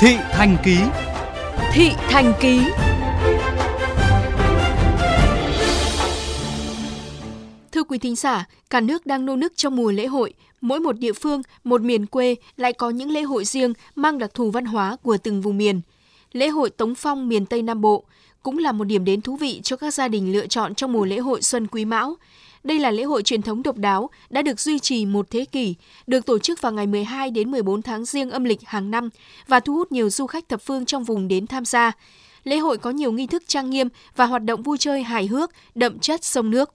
Thị Thành Ký Thị Thành Ký Thưa quý thính giả, cả nước đang nô nức trong mùa lễ hội. Mỗi một địa phương, một miền quê lại có những lễ hội riêng mang đặc thù văn hóa của từng vùng miền. Lễ hội Tống Phong miền Tây Nam Bộ cũng là một điểm đến thú vị cho các gia đình lựa chọn trong mùa lễ hội Xuân Quý Mão. Đây là lễ hội truyền thống độc đáo đã được duy trì một thế kỷ, được tổ chức vào ngày 12 đến 14 tháng riêng âm lịch hàng năm và thu hút nhiều du khách thập phương trong vùng đến tham gia. Lễ hội có nhiều nghi thức trang nghiêm và hoạt động vui chơi hài hước, đậm chất sông nước.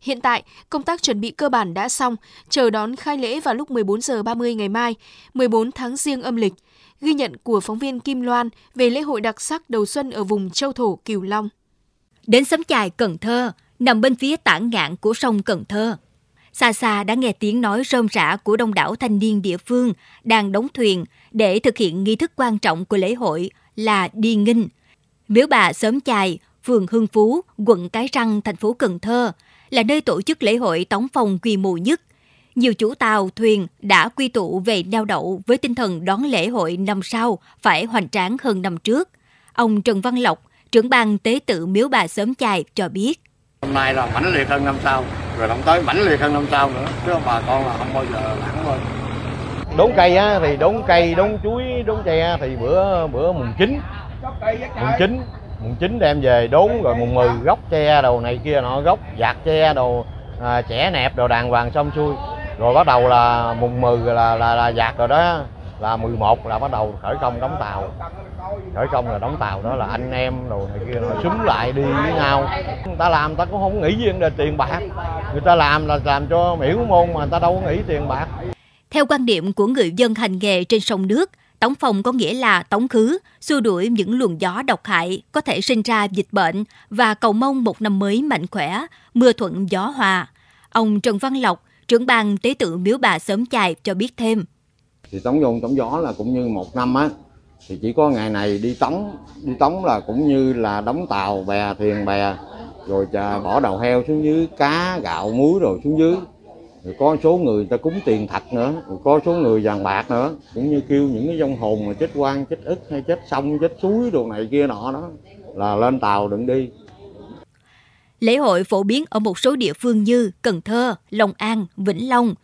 Hiện tại, công tác chuẩn bị cơ bản đã xong, chờ đón khai lễ vào lúc 14 giờ 30 ngày mai, 14 tháng riêng âm lịch. Ghi nhận của phóng viên Kim Loan về lễ hội đặc sắc đầu xuân ở vùng châu thổ Cửu Long. Đến sấm chài Cần Thơ, nằm bên phía tản ngạn của sông Cần Thơ. Xa xa đã nghe tiếng nói rôm rã của đông đảo thanh niên địa phương đang đóng thuyền để thực hiện nghi thức quan trọng của lễ hội là đi nghinh. Miếu bà Sớm Chài, phường Hưng Phú, quận Cái Răng, thành phố Cần Thơ là nơi tổ chức lễ hội tống phong quy mô nhất. Nhiều chủ tàu, thuyền đã quy tụ về neo đậu với tinh thần đón lễ hội năm sau phải hoành tráng hơn năm trước. Ông Trần Văn Lộc, trưởng ban tế tự miếu bà Sớm Chài cho biết. Năm nay là mãnh liệt hơn năm sau, rồi năm tới mãnh liệt hơn năm sau nữa, chứ bà con là không bao giờ lãng quên. Đốn cây á, thì đốn cây, đốn chuối, đốn tre thì bữa bữa mùng chín, mùng chín, mùng chín đem về đốn rồi mùng 10 gốc tre đồ này kia nọ gốc giặt tre đồ à, chẻ nẹp đồ đàng hoàng xong xuôi. Rồi bắt đầu là mùng 10 là là, là giặt rồi đó là 11 là bắt đầu khởi công đóng tàu khởi công là đóng tàu đó là anh em đồ này kia nó súng lại đi với nhau người ta làm người ta cũng không nghĩ gì vấn đề tiền bạc người ta làm là làm cho miễu môn mà người ta đâu có nghĩ tiền bạc theo quan điểm của người dân hành nghề trên sông nước Tống phòng có nghĩa là tống khứ, xua đuổi những luồng gió độc hại có thể sinh ra dịch bệnh và cầu mong một năm mới mạnh khỏe, mưa thuận gió hòa. Ông Trần Văn Lộc, trưởng ban tế tự miếu bà sớm chài cho biết thêm. Thì tống vô tống gió là cũng như một năm á, thì chỉ có ngày này đi tống, đi tống là cũng như là đóng tàu, bè, thuyền bè, rồi bỏ đầu heo xuống dưới, cá, gạo, muối rồi xuống dưới rồi có số người ta cúng tiền thật nữa rồi có số người vàng bạc nữa cũng như kêu những cái vong hồn mà chết quan chết ức hay chết sông chết suối đồ này kia nọ đó là lên tàu đừng đi Lễ hội phổ biến ở một số địa phương như Cần Thơ, Long An, Vĩnh Long.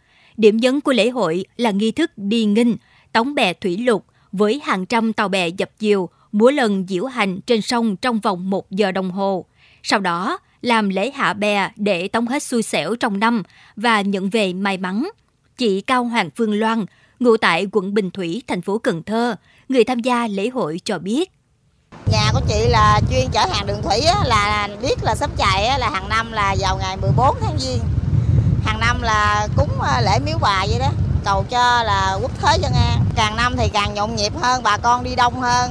Điểm nhấn của lễ hội là nghi thức đi nghinh, tống bè thủy lục với hàng trăm tàu bè dập diều, múa lần diễu hành trên sông trong vòng một giờ đồng hồ. Sau đó, làm lễ hạ bè để tống hết xui xẻo trong năm và nhận về may mắn. Chị Cao Hoàng Phương Loan, ngụ tại quận Bình Thủy, thành phố Cần Thơ, người tham gia lễ hội cho biết. Nhà của chị là chuyên chở hàng đường thủy á, là biết là sắp chạy á, là hàng năm là vào ngày 14 tháng Giêng. Năm là cúng à, lễ miếu bà vậy đó, cầu cho là quốc thế dân an. Càng năm thì càng nhộn nhịp hơn, bà con đi đông hơn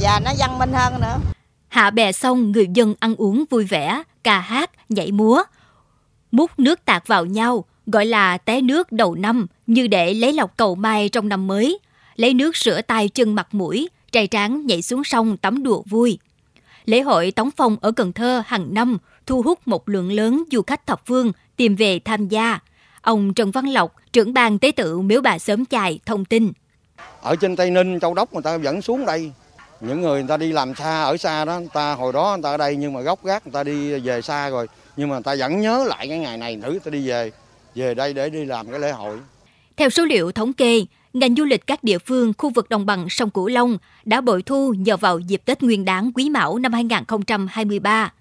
và nó văn minh hơn nữa. Hạ bè xong người dân ăn uống vui vẻ, ca hát, nhảy múa. Múc nước tạt vào nhau, gọi là té nước đầu năm như để lấy lọc cầu mai trong năm mới. Lấy nước rửa tay chân mặt mũi, trai tráng nhảy xuống sông tắm đùa vui. Lễ hội Tống Phong ở Cần Thơ hàng năm thu hút một lượng lớn du khách thập phương tìm về tham gia. Ông Trần Văn Lộc, trưởng ban tế tự miếu bà sớm chài thông tin. Ở trên Tây Ninh, Châu Đốc người ta vẫn xuống đây những người người ta đi làm xa ở xa đó người ta hồi đó người ta ở đây nhưng mà gốc gác người ta đi về xa rồi nhưng mà người ta vẫn nhớ lại cái ngày này nữ ta đi về về đây để đi làm cái lễ hội theo số liệu thống kê ngành du lịch các địa phương khu vực đồng bằng sông Cửu Long đã bội thu nhờ vào dịp Tết Nguyên đán Quý Mão năm 2023.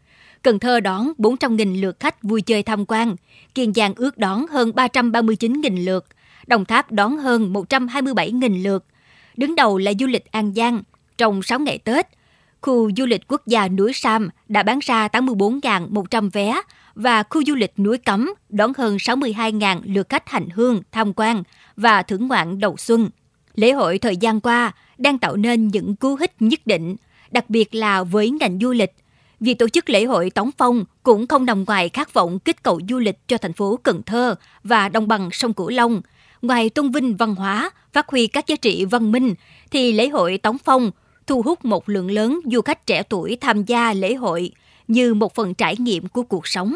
Cần Thơ đón 400.000 lượt khách vui chơi tham quan, Kiên Giang ước đón hơn 339.000 lượt, Đồng Tháp đón hơn 127.000 lượt. Đứng đầu là du lịch An Giang trong 6 ngày Tết, khu du lịch quốc gia núi Sam đã bán ra 84.100 vé và khu du lịch núi Cấm đón hơn 62.000 lượt khách hành hương, tham quan và thưởng ngoạn đầu xuân. Lễ hội thời gian qua đang tạo nên những cú hích nhất định, đặc biệt là với ngành du lịch. Việc tổ chức lễ hội Tống Phong cũng không nằm ngoài khát vọng kích cầu du lịch cho thành phố Cần Thơ và đồng bằng sông Cửu Long. Ngoài tôn vinh văn hóa, phát huy các giá trị văn minh, thì lễ hội Tống Phong thu hút một lượng lớn du khách trẻ tuổi tham gia lễ hội như một phần trải nghiệm của cuộc sống.